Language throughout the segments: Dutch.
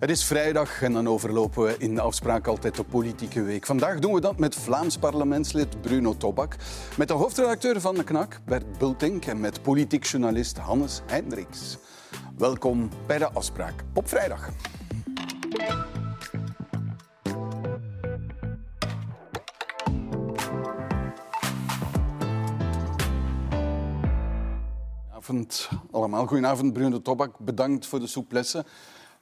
Het is vrijdag en dan overlopen we in de afspraak altijd de politieke week. Vandaag doen we dat met Vlaams parlementslid Bruno Tobak, met de hoofdredacteur van de KNAK, Bert Bultink, en met politiek journalist Hannes Hendricks. Welkom bij de afspraak op vrijdag. Goedenavond allemaal. Goedenavond Bruno Tobak. Bedankt voor de souplesse.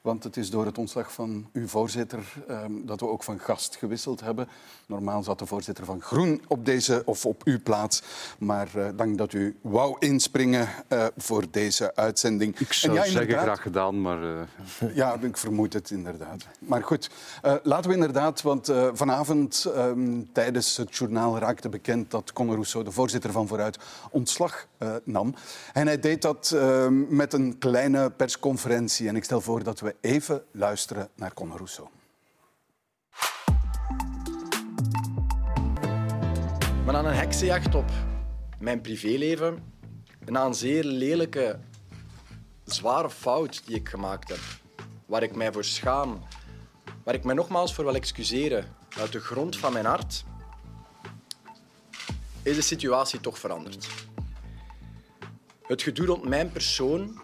Want het is door het ontslag van uw voorzitter ehm, dat we ook van gast gewisseld hebben. Normaal zat de voorzitter van Groen op, deze, of op uw plaats. Maar uh, dank dat u wou inspringen uh, voor deze uitzending. Ik zou ja, zeggen graag gedaan, maar... Uh... Ja, ik vermoed het inderdaad. Maar goed, laten we inderdaad... Want vanavond um, tijdens het journaal raakte bekend dat Conor Rousseau, de voorzitter van Vooruit, ontslag nam. En hij deed dat ehm, met een kleine persconferentie. En ik stel voor dat we even luisteren naar Conor Rousseau. Maar aan een heksenjacht op. Mijn privéleven, na een zeer lelijke, zware fout die ik gemaakt heb, waar ik mij voor schaam, waar ik mij nogmaals voor wil excuseren. Uit de grond van mijn hart, is de situatie toch veranderd. Het gedoe rond mijn persoon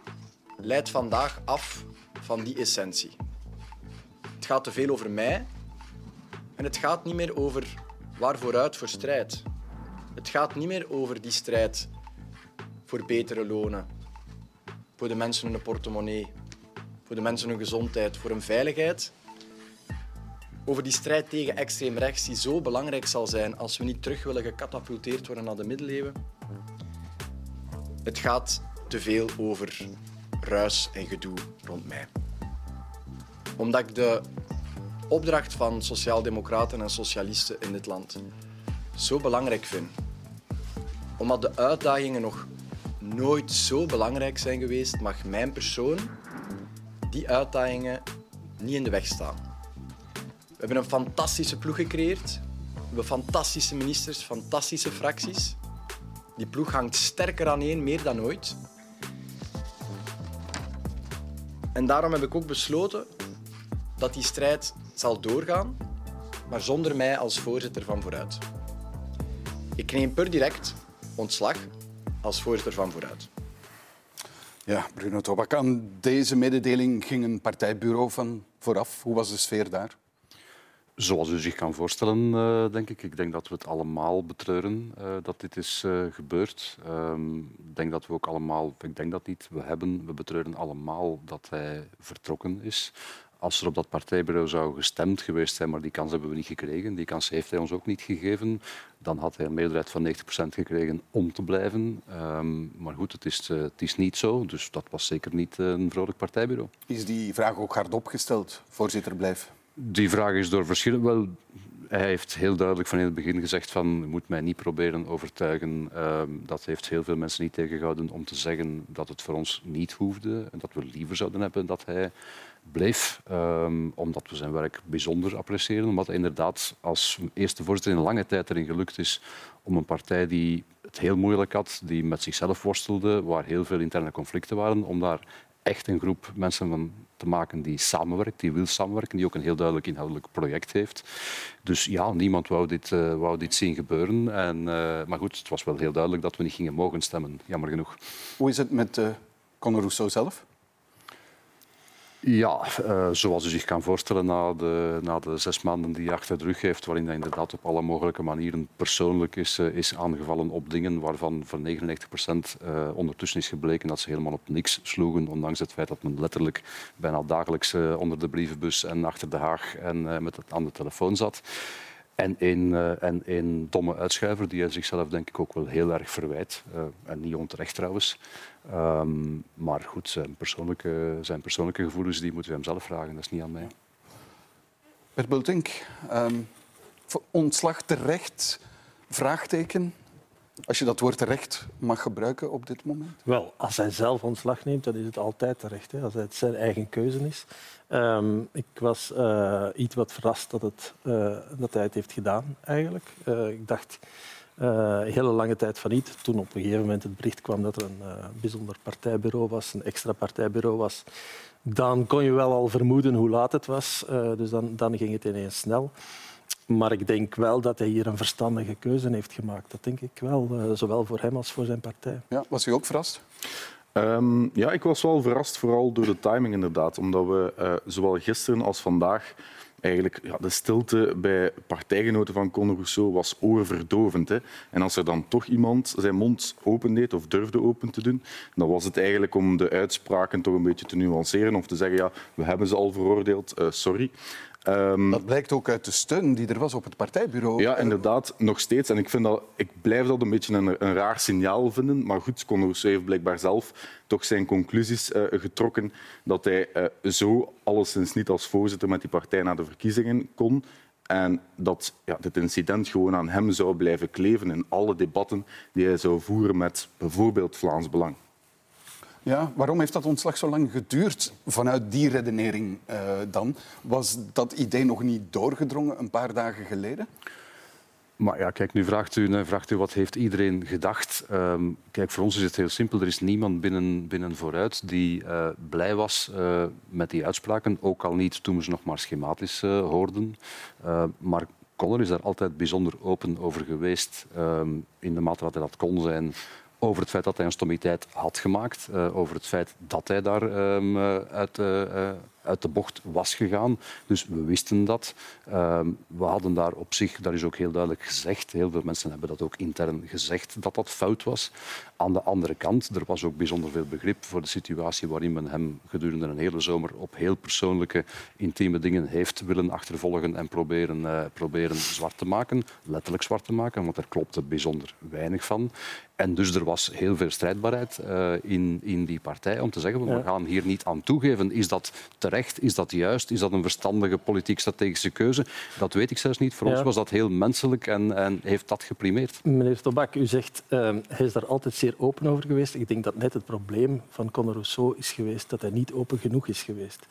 leidt vandaag af van die essentie. Het gaat te veel over mij en het gaat niet meer over waarvooruit voor strijd. Het gaat niet meer over die strijd voor betere lonen, voor de mensen hun portemonnee, voor de mensen hun gezondheid, voor hun veiligheid. Over die strijd tegen extreem rechts die zo belangrijk zal zijn als we niet terug willen gecatapulteerd worden naar de middeleeuwen. Het gaat te veel over ruis en gedoe rond mij. Omdat ik de opdracht van sociaaldemocraten en socialisten in dit land zo belangrijk vind. Omdat de uitdagingen nog nooit zo belangrijk zijn geweest, mag mijn persoon die uitdagingen niet in de weg staan. We hebben een fantastische ploeg gecreëerd. We hebben fantastische ministers, fantastische fracties. Die ploeg hangt sterker aan één, meer dan ooit. En daarom heb ik ook besloten dat die strijd zal doorgaan, maar zonder mij als voorzitter van Vooruit. Ik neem per direct ontslag als voorzitter van Vooruit. Ja, Bruno Tobak, aan deze mededeling ging een partijbureau van vooraf. Hoe was de sfeer daar? Zoals u zich kan voorstellen, uh, denk ik. Ik denk dat we het allemaal betreuren uh, dat dit is uh, gebeurd. Um, ik denk dat we ook allemaal, ik denk dat niet, we hebben, we betreuren allemaal dat hij vertrokken is. Als er op dat partijbureau zou gestemd geweest zijn, maar die kans hebben we niet gekregen, die kans heeft hij ons ook niet gegeven, dan had hij een meerderheid van 90% gekregen om te blijven. Um, maar goed, het is, het is niet zo, dus dat was zeker niet een vrolijk partijbureau. Is die vraag ook hardop gesteld, voorzitter blijf? Die vraag is door verschillende. Wel, hij heeft heel duidelijk van in het begin gezegd van je moet mij niet proberen overtuigen. Uh, dat heeft heel veel mensen niet tegengehouden om te zeggen dat het voor ons niet hoefde en dat we liever zouden hebben dat hij bleef, um, omdat we zijn werk bijzonder appreciëren. Omdat inderdaad als eerste voorzitter in lange tijd erin gelukt is om een partij die het heel moeilijk had, die met zichzelf worstelde, waar heel veel interne conflicten waren, om daar echt een groep mensen van te maken die samenwerkt, die wil samenwerken, die ook een heel duidelijk inhoudelijk project heeft. Dus ja, niemand wou dit, uh, wou dit zien gebeuren. En, uh, maar goed, het was wel heel duidelijk dat we niet gingen mogen stemmen, jammer genoeg. Hoe is het met uh, Conor Rousseau zelf? Ja, uh, zoals u zich kan voorstellen, na de, na de zes maanden die hij achter de rug heeft, waarin hij inderdaad op alle mogelijke manieren persoonlijk is, uh, is aangevallen op dingen waarvan voor 99% uh, ondertussen is gebleken dat ze helemaal op niks sloegen, ondanks het feit dat men letterlijk bijna dagelijks onder de brievenbus en achter de haag en met het aan de telefoon zat. En een, uh, en een domme uitschuiver die hij zichzelf denk ik ook wel heel erg verwijt. Uh, en niet onterecht trouwens. Um, maar goed, zijn persoonlijke, zijn persoonlijke gevoelens die moeten we hem zelf vragen. Dat is niet aan mij. Bert Bultink, um, ontslag terecht? Vraagteken? Als je dat woord terecht mag gebruiken op dit moment? Wel, als hij zelf ontslag neemt, dan is het altijd terecht. Hè, als het zijn eigen keuze is. Um, ik was uh, iets wat verrast dat, het, uh, dat hij het heeft gedaan, eigenlijk. Uh, ik dacht Uh, hele lange tijd van niet. Toen op een gegeven moment het bericht kwam dat er een bijzonder partijbureau was, een extra partijbureau was, dan kon je wel al vermoeden hoe laat het was. Dus dan, dan ging het ineens snel. Maar ik denk wel dat hij hier een verstandige keuze heeft gemaakt. Dat denk ik wel, zowel voor hem als voor zijn partij. Ja, was u ook verrast? Um, ja, ik was wel verrast, vooral door de timing inderdaad. Omdat we uh, zowel gisteren als vandaag eigenlijk ja, de stilte bij partijgenoten van Conor Rousseau was oorverdovend. Hè. En als er dan toch iemand zijn mond opendeed of durfde open te doen, dan was het eigenlijk om de uitspraken toch een beetje te nuanceren of te zeggen ja, we hebben ze al veroordeeld, uh, sorry. Um, dat blijkt ook uit de steun die er was op het partijbureau. Ja, inderdaad, nog steeds. En ik, vind dat, ik blijf dat een beetje een, een raar signaal vinden. Maar goed, Conor heeft blijkbaar zelf toch zijn conclusies uh, getrokken dat hij uh, zo alleszins niet als voorzitter met die partij naar de verkiezingen kon. En dat ja, dit incident gewoon aan hem zou blijven kleven in alle debatten die hij zou voeren met bijvoorbeeld Vlaams Belang. Ja, waarom heeft dat ontslag zo lang geduurd vanuit die redenering uh, dan? Was dat idee nog niet doorgedrongen een paar dagen geleden? Maar ja, kijk, nu vraagt u, vraagt u wat heeft iedereen gedacht. Um, kijk, voor ons is het heel simpel. Er is niemand binnen, binnen vooruit die uh, blij was met die uitspraken. Ook al niet toen we ze nog maar schematisch hoorden. maar Conor is daar altijd bijzonder open over geweest. Um, in de mate dat hij dat kon zijn over het feit dat hij een stomiteit had gemaakt, uh, over het feit dat hij daar um, uit, uh, uit de bocht was gegaan. Dus we wisten dat. Ehm, we hadden daar op zich, dat is ook heel duidelijk gezegd, heel veel mensen hebben dat ook intern gezegd, dat dat fout was. Aan de andere kant, er was ook bijzonder veel begrip voor de situatie waarin men hem gedurende een hele zomer op heel persoonlijke, intieme dingen heeft willen achtervolgen en proberen, uh, proberen zwart te maken. Letterlijk zwart te maken, want er klopte bijzonder weinig van. En dus er was heel veel strijdbaarheid uh, in, in die partij om te zeggen, we gaan hier niet aan toegeven. Is dat terecht? Is dat juist? Is dat een verstandige politiek-strategische keuze? Dat weet ik zelfs niet. Voor ons was dat heel menselijk en, en heeft dat geprimeerd. Meneer Tobak, u zegt uh, hij is daar altijd zeer open over geweest. Ik denk dat net het probleem van Conor Rousseau is geweest dat hij niet open genoeg is geweest.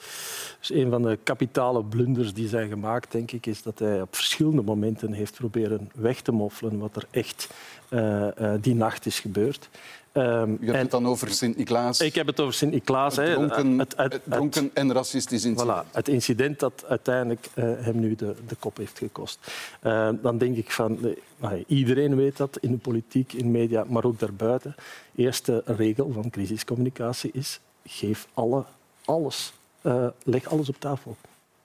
Dus een van de kapitale blunders die zijn gemaakt, denk ik, is dat hij op verschillende momenten heeft proberen weg te moffelen wat er echt uh, uh, die nacht is gebeurd. Um, U hebt het dan over Sint-Niklaas. Ik heb het over Sint-Niklaas. Het dronken, het, het, dronken en racistisch incident. Voilà, het incident dat uiteindelijk uh, hem nu de, de, kop heeft gekost. Uh, dan denk ik van... Uh, iedereen weet dat in de politiek, in de media, maar ook daarbuiten. De eerste regel van crisiscommunicatie is... Geef alle, alles. leg alles op tafel.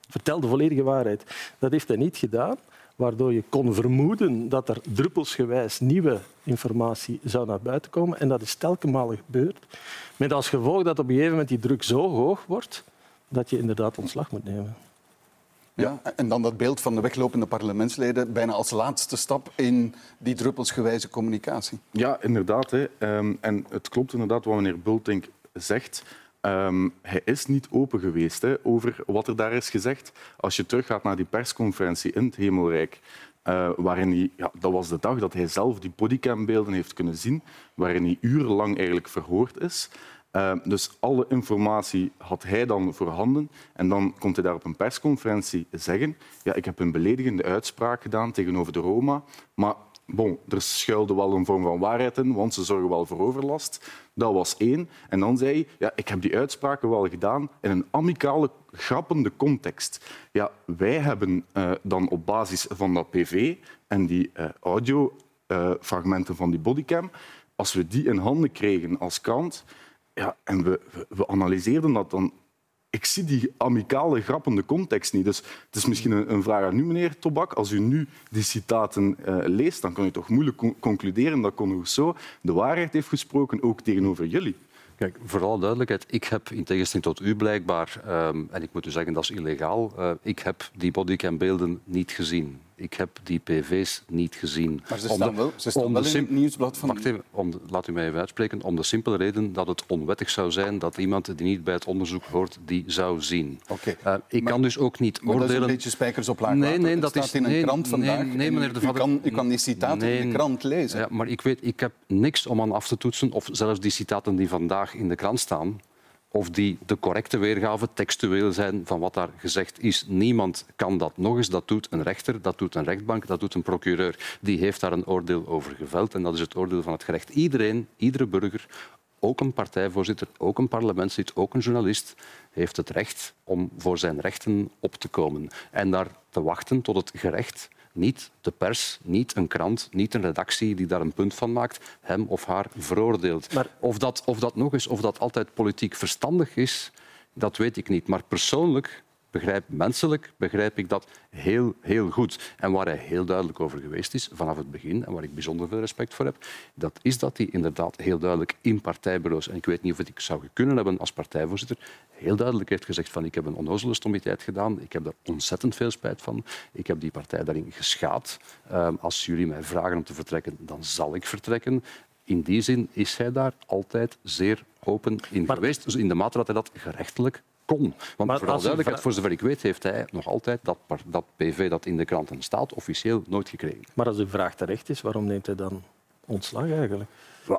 Vertel de volledige waarheid. Dat heeft hij niet gedaan waardoor je kon vermoeden dat er druppelsgewijs nieuwe informatie zou naar buiten komen. En dat is telkens gebeurd. Met als gevolg dat op een gegeven moment die druk zo hoog wordt dat je inderdaad ontslag moet nemen. Ja, en dan dat beeld van de weglopende parlementsleden bijna als laatste stap in die druppelsgewijze communicatie. Ja, inderdaad. Hè. Um, en het klopt inderdaad wat meneer Bultink zegt. Um, hij is niet open geweest hè, over wat er daar is gezegd. Als je teruggaat naar die persconferentie in het Hemelrijk, uh, waarin hij, ja, dat was de dag dat hij zelf die bodycambeelden heeft kunnen zien, waarin hij urenlang eigenlijk verhoord is. Uh, dus alle informatie had hij dan voorhanden. En dan komt hij daar op een persconferentie zeggen ja, ik heb een beledigende uitspraak gedaan tegenover de Roma, maar Bon, er schuilde wel een vorm van waarheid in, want ze zorgen wel voor overlast. Dat was één. En dan zei hij, ja, ik heb die uitspraken wel gedaan in een amicale, grappende context. Ja, wij hebben uh, dan op basis van dat PV en die uh, audiofragmenten uh, van die bodycam, als we die in handen kregen als krant, ja, en we, we, we analyseerden dat dan ik zie die amicale, grappende context niet. Dus het is misschien een, een vraag aan u, meneer Tobak. Als u nu die citaten uh, leest, dan kan u toch moeilijk con concluderen dat Conor de waarheid heeft gesproken, ook tegenover jullie. Kijk, vooral duidelijkheid. Ik heb, in tegenstelling tot u blijkbaar, um, en ik moet u zeggen dat is illegaal, uh, ik heb die bodycam-beelden niet gezien. Ik heb die PV's niet gezien. Maar ze staan wel, ze staan wel in het nieuwsblad van... Wacht even, om de, laat u mij even uitspreken. Om de simpele reden dat het onwettig zou zijn dat iemand die niet bij het onderzoek hoort, die zou zien. Okay. Uh, ik maar, kan dus ook niet oordelen... dat is een beetje spijkers op laag Nee, nee, dat, dat staat is... in een nee, krant vandaag. Nee, nee meneer de Vader... U kan, u kan die citaten nee, in de krant lezen. Ja, maar ik weet, ik heb niks om aan af te toetsen, of zelfs die citaten die vandaag in de krant staan, of die de correcte weergave textueel zijn van wat daar gezegd is. Niemand kan dat nog eens. Dat doet een rechter, dat doet een rechtbank, dat doet een procureur. Die heeft daar een oordeel over geveld en dat is het oordeel van het gerecht. Iedereen, iedere burger, ook een partijvoorzitter, ook een parlementslid, ook een journalist, heeft het recht om voor zijn rechten op te komen. En daar te wachten tot het gerecht niet de pers, niet een krant, niet een redactie die daar een punt van maakt, hem of haar veroordeelt. Maar... Of, dat, of dat nog eens, of dat altijd politiek verstandig is, dat weet ik niet. Maar persoonlijk begrijp, menselijk begrijp ik dat heel, heel goed. En waar hij heel duidelijk over geweest is vanaf het begin, en waar ik bijzonder veel respect voor heb, dat is dat hij inderdaad heel duidelijk in partijbureaus, en ik weet niet of het ik zou kunnen hebben als partijvoorzitter, heel duidelijk heeft gezegd van ik heb een onnozele stomiteit gedaan, ik heb daar ontzettend veel spijt van, ik heb die partij daarin geschaad. Ehm, als jullie mij vragen om te vertrekken, dan zal ik vertrekken. In die zin is hij daar altijd zeer open in geweest, dus in de mate dat hij dat gerechtelijk kon. Want maar vooral duidelijkheid, voor zover ik weet, heeft hij nog altijd dat, dat PV dat in de kranten staat officieel nooit gekregen. Maar als uw vraag terecht is, waarom neemt hij dan ontslag eigenlijk?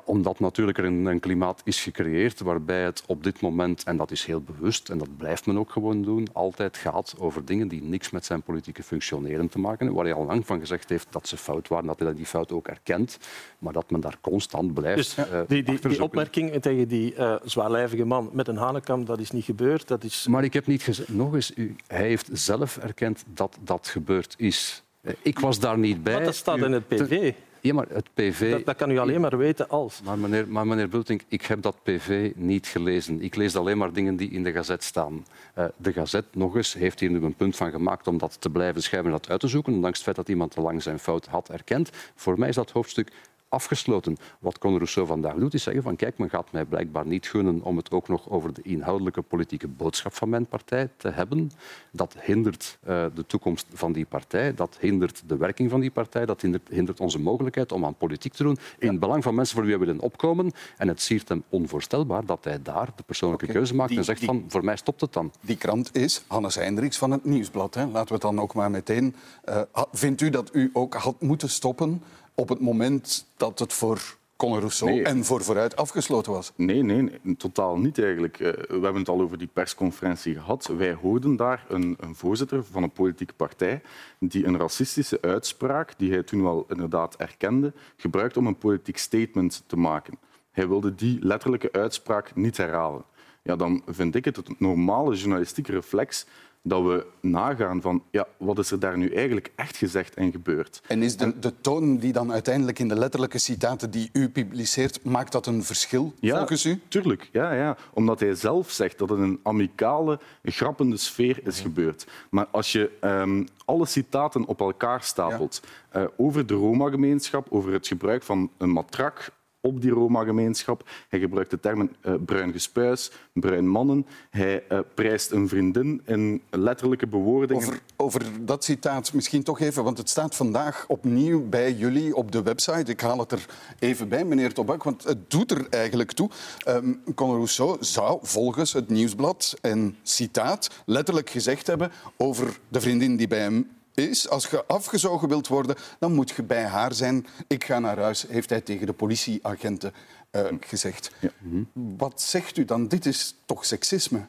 Omdat natuurlijk er een, een, klimaat is gecreëerd waarbij het op dit moment, en dat is heel bewust en dat blijft men ook gewoon doen, altijd gaat over dingen die niks met zijn politieke functioneren te maken hebben. Waar hij al lang van gezegd heeft dat ze fout waren, dat hij die fout ook erkent, maar dat men daar constant blijft. Dus, uh, die, die, die, opmerking tegen die uh, zwaarlijvige man met een hanekam, dat is niet gebeurd. Dat is... Maar ik heb niet gezegd, nog eens, hij heeft zelf erkend dat dat gebeurd is. Eh, ik was daar niet bij. Maar dat staat in het PV. Ja, maar het PV... Dat, dat, kan u alleen maar weten als. Maar meneer, maar meneer Bultink, ik heb dat PV niet gelezen. Ik lees alleen maar dingen die in de gazet staan. Uh, de gazet, nog eens, heeft hier nu een punt van gemaakt om dat te blijven schrijven en dat uit te zoeken, ondanks het feit dat iemand te lang zijn fout had erkend. Voor mij is dat hoofdstuk afgesloten. Wat Conor Rousseau vandaag doet, is zeggen van kijk, men gaat mij blijkbaar niet gunnen om het ook nog over de inhoudelijke politieke boodschap van mijn partij te hebben. Dat hindert uh, de toekomst van die partij, dat hindert de werking van die partij, dat hindert, hindert onze mogelijkheid om aan politiek te doen in het belang van mensen voor wie we willen opkomen. En het siert hem onvoorstelbaar dat hij daar de persoonlijke okay. keuze maakt en zegt van voor mij stopt het dan. Die krant is Hannes Hendricks van het Nieuwsblad. Hè. Laten we het dan ook maar meteen... Uh, vindt u dat u ook had moeten stoppen op het moment dat het voor Conor Rousseau en voor vooruit afgesloten was. Nee, nee, totaal niet eigenlijk. Eh, we hebben het al over die persconferentie gehad. Wij hoorden daar een, een, voorzitter van een politieke partij die een racistische uitspraak, die hij toen wel inderdaad erkende, gebruikte om een politiek statement te maken. Hij wilde die letterlijke uitspraak niet herhalen. Ja, dan vind ik het het normale journalistieke reflex dat we nagaan van ja, wat is er daar nu eigenlijk echt gezegd en gebeurd. En is de, de toon die dan uiteindelijk in de letterlijke citaten die u publiceert, maakt dat een verschil ja, volgens u? Tuurlijk, ja, ja. omdat hij zelf zegt dat het een amicale, grappende sfeer is gebeurd. Maar als je um, alle citaten op elkaar stapelt ja. uh, over de Roma-gemeenschap, over het gebruik van een matrak op die Roma-gemeenschap. Hij gebruikt de termen uh, bruin gespuis, bruin mannen. Hij uh, prijst een vriendin in letterlijke bewoordingen. Over, over, dat citaat misschien toch even, want het staat vandaag opnieuw bij jullie op de website. Ik haal het er even bij, meneer Tobak, want het doet er eigenlijk toe. Um, Conor Rousseau zou volgens het nieuwsblad en citaat letterlijk gezegd hebben over de vriendin die bij hem is, als je afgezogen wilt worden, dan moet je bij haar zijn. Ik ga naar huis, heeft hij tegen de politieagenten uh, gezegd. Ja. Wat zegt u dan? Dit is toch seksisme?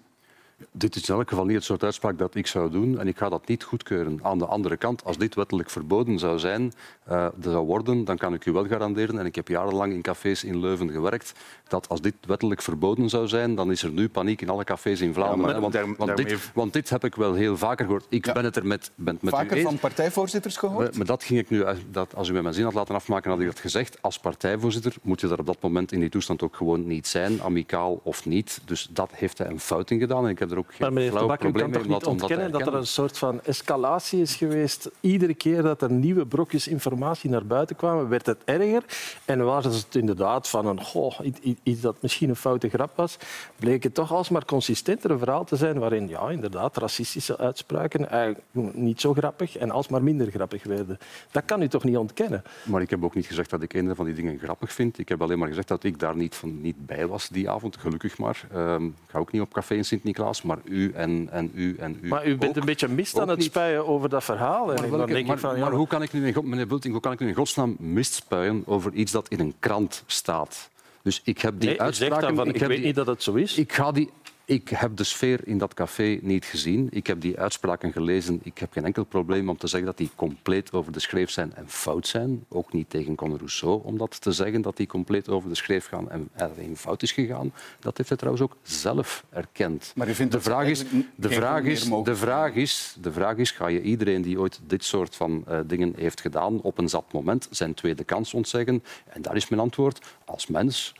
Dit is in elk geval niet het soort uitspraak dat ik zou doen en ik ga dat niet goedkeuren. Aan de andere kant, als dit wettelijk verboden zou zijn, uh, zou worden, dan kan ik u wel garanderen, en ik heb jarenlang in cafés in Leuven gewerkt, dat als dit wettelijk verboden zou zijn, dan is er nu paniek in alle cafés in Vlaanderen. Ja, want, daar, want, dit, want, dit, heb ik wel heel vaker gehoord. Ik ja. ben het er met, ben met Vaker van partijvoorzitters gehoord? Maar dat ging ik nu, dat, als u mij mijn zin had laten afmaken, had ik dat gezegd. Als partijvoorzitter moet je daar op dat moment in die toestand ook gewoon niet zijn, amicaal of niet. Dus dat heeft hij een fout in gedaan. En ik heb er ook geen maar u kan toch niet ontkennen dat er een soort van escalatie is geweest. Iedere keer dat er nieuwe brokjes informatie naar buiten kwamen, werd het erger. En was het inderdaad van een, goh, iets dat misschien een foute grap was, bleek het toch alsmaar consistenter een verhaal te zijn waarin ja, inderdaad racistische uitspraken eigenlijk niet zo grappig en alsmaar minder grappig werden. Dat kan u toch niet ontkennen? Maar ik heb ook niet gezegd dat ik een van die dingen grappig vind. Ik heb alleen maar gezegd dat ik daar niet, van, niet bij was die avond, gelukkig maar. Um, ik ga ook niet op café in Sint-Niklaas, maar u en, en u en u. Maar u bent een beetje mist aan het spuien over dat verhaal. Maar, dan denk maar, van, ja, maar hoe kan ik nu in, meneer Bulting, hoe kan ik nu in godsnaam mist spuien over iets dat in een krant staat? Dus ik heb die nee, uitspraken... Van, ik, ik weet die, niet dat het zo is. Ik ga die ik heb de sfeer in dat café niet gezien. Ik heb die uitspraken gelezen. Ik heb geen enkel probleem om te zeggen dat die compleet over de schreef zijn en fout zijn. Ook niet tegen Conor Rousseau om dat te zeggen, dat die compleet over de schreef gaan en er een fout is gegaan. Dat heeft hij trouwens ook zelf erkend. Maar u vindt de vraag, is, de, vraag is, de, vraag is, de vraag is, ga je iedereen die ooit dit soort van eh, dingen heeft gedaan op een zat moment zijn tweede kans ontzeggen? En daar is mijn antwoord. Als mens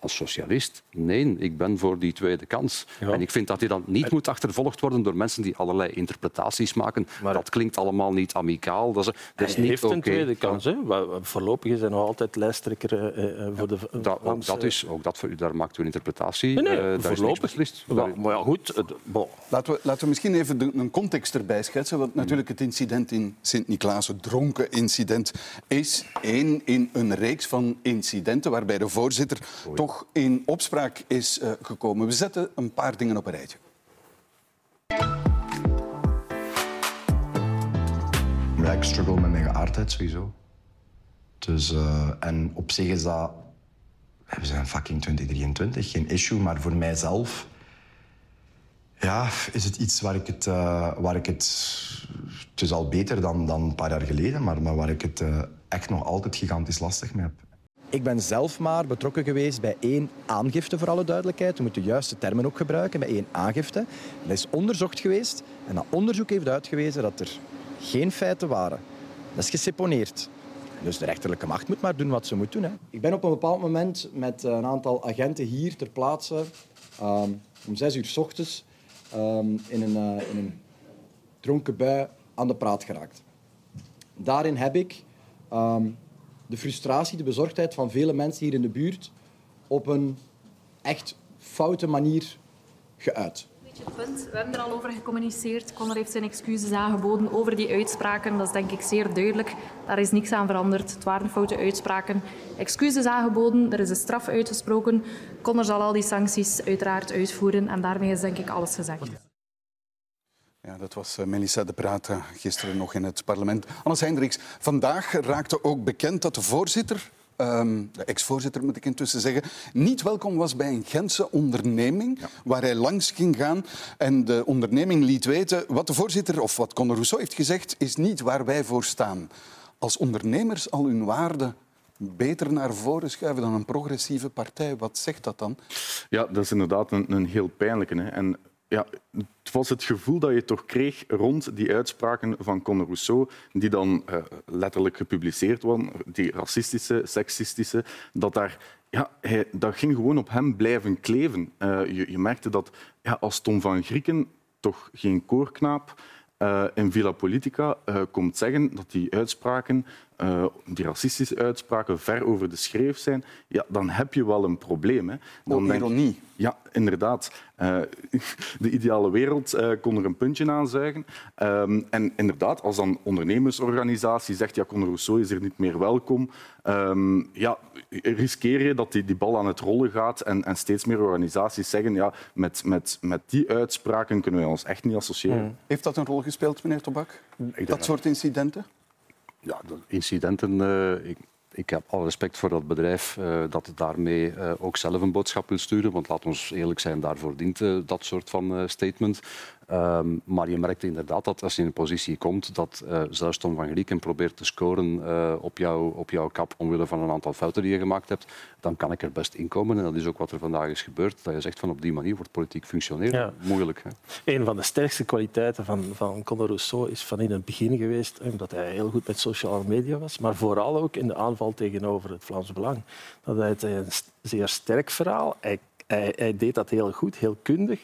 als socialist, nee, ik ben voor die tweede kans. En ik vind dat die dan niet moet achtervolgd worden door mensen die allerlei interpretaties maken. Maar- dat klinkt allemaal niet amicaal. Dat is, dat is Hij niet heeft een tweede kans. Hè. Voorlopig is hij nog altijd lijsttrekker eh, eh, voor de Dat, ook dat is, ook dat, voor u, daar maakt u een interpretatie. Nee, nee, Eh, is voorlopig. Ja, maar ja, goed. het- bon. Laten we, laten we misschien even de- een context erbij schetsen. Want natuurlijk het incident in Sint-Niklaas, het dronken incident, is één in een reeks van incidenten waarbij de voorzitter toch in opspraak is eh, gekomen. We zetten een paar dingen op een rijtje. Ik struggle met mijn geaardheid sowieso. Dus, eh, en op zich is dat... We zijn fucking 2023, geen issue. Maar voor mijzelf... Ja, is het iets waar ik het... eh, waar ik het, het is al beter dan, dan een paar jaar geleden, maar, maar waar ik het echt nog altijd gigantisch lastig mee heb. Ik ben zelf maar betrokken geweest bij één aangifte, voor alle duidelijkheid. We moeten de juiste termen ook gebruiken, bij één aangifte. Dat is onderzocht geweest en dat onderzoek heeft uitgewezen dat er geen feiten waren. Dat is geseponeerd. Dus de rechterlijke macht moet maar doen wat ze moet doen. Hè. Ik ben op een bepaald moment met een aantal agenten hier ter plaatse ehm, om zes uur s ochtends ehm, in, een, eh, in een dronken bui aan de praat geraakt. Daarin heb ik ehm, de frustratie, de bezorgdheid van vele mensen hier in de buurt op een echt foute manier geuit. Punt. We hebben er al over gecommuniceerd. Conor heeft zijn excuses aangeboden over die uitspraken. Dat is denk ik zeer duidelijk. Daar is niks aan veranderd. Het waren foute uitspraken. Excuses aangeboden, er is een straf uitgesproken. Conor zal al die sancties uiteraard uitvoeren. En daarmee is denk ik alles gezegd. Ja, dat was eh, Melissa de Prata gisteren nog in het parlement. Anders Hendricks, vandaag raakte ook bekend dat de voorzitter, ehm, de ex-voorzitter moet ik intussen zeggen, niet welkom was bij een Gentse onderneming waar hij langs ging gaan. En de onderneming liet weten wat de voorzitter, of wat Conor Rousseau heeft gezegd, is niet waar wij voor staan. Als ondernemers al hun waarde beter naar voren schuiven dan een progressieve partij, wat zegt dat dan? Ja, dat is inderdaad een, een heel pijnlijke. Hè. En ja, het was het gevoel dat je toch kreeg rond die uitspraken van Conor Rousseau, die dan eh, letterlijk gepubliceerd waren, die racistische, seksistische, dat daar... Ja, dat ging gewoon op hem blijven kleven. Eh, je, je merkte dat ja, als Tom van Grieken, toch geen koorknaap, eh, in Villa Politica komt zeggen dat die uitspraken, eh, die racistische uitspraken, ver over de schreef zijn, ja, dan heb je wel een probleem. Hè. Dan Oh, denk- ironie. ja, inderdaad. Eh, de ideale wereld eh, kon er een puntje aan zuigen. Ehm, en inderdaad, als dan ondernemersorganisatie zegt ja, Conor Rousseau is er niet meer welkom, ehm, ja, riskeer je dat die, die bal aan het rollen gaat en, en steeds meer organisaties zeggen ja, met, met, met die uitspraken kunnen wij ons echt niet associëren. Heeft dat een rol gespeeld, meneer Tobak? Dat soort incidenten? Ja, de incidenten. eh, ik, ik heb alle respect voor dat bedrijf eh, dat het daarmee eh, ook zelf een boodschap wil sturen. Want laat ons eerlijk zijn, daarvoor dient dat soort van statement. Ehm, maar je merkt inderdaad dat als je in een positie komt dat eh zelfs Tom van Grieken probeert te scoren eh, op, jou, op jouw kap omwille van een aantal fouten die je gemaakt hebt, dan kan ik er best inkomen. En dat is ook wat er vandaag is gebeurd. Dat je zegt van op die manier wordt politiek functioneren Ja. moeilijk. Hè? Een van de sterkste kwaliteiten van, van Conor Rousseau is van in het begin geweest dat hij heel goed met sociale media was, maar vooral ook in de aanval tegenover het Vlaams Belang. Dat hij het een zeer sterk verhaal. Hij, hij, hij deed dat heel goed, heel kundig.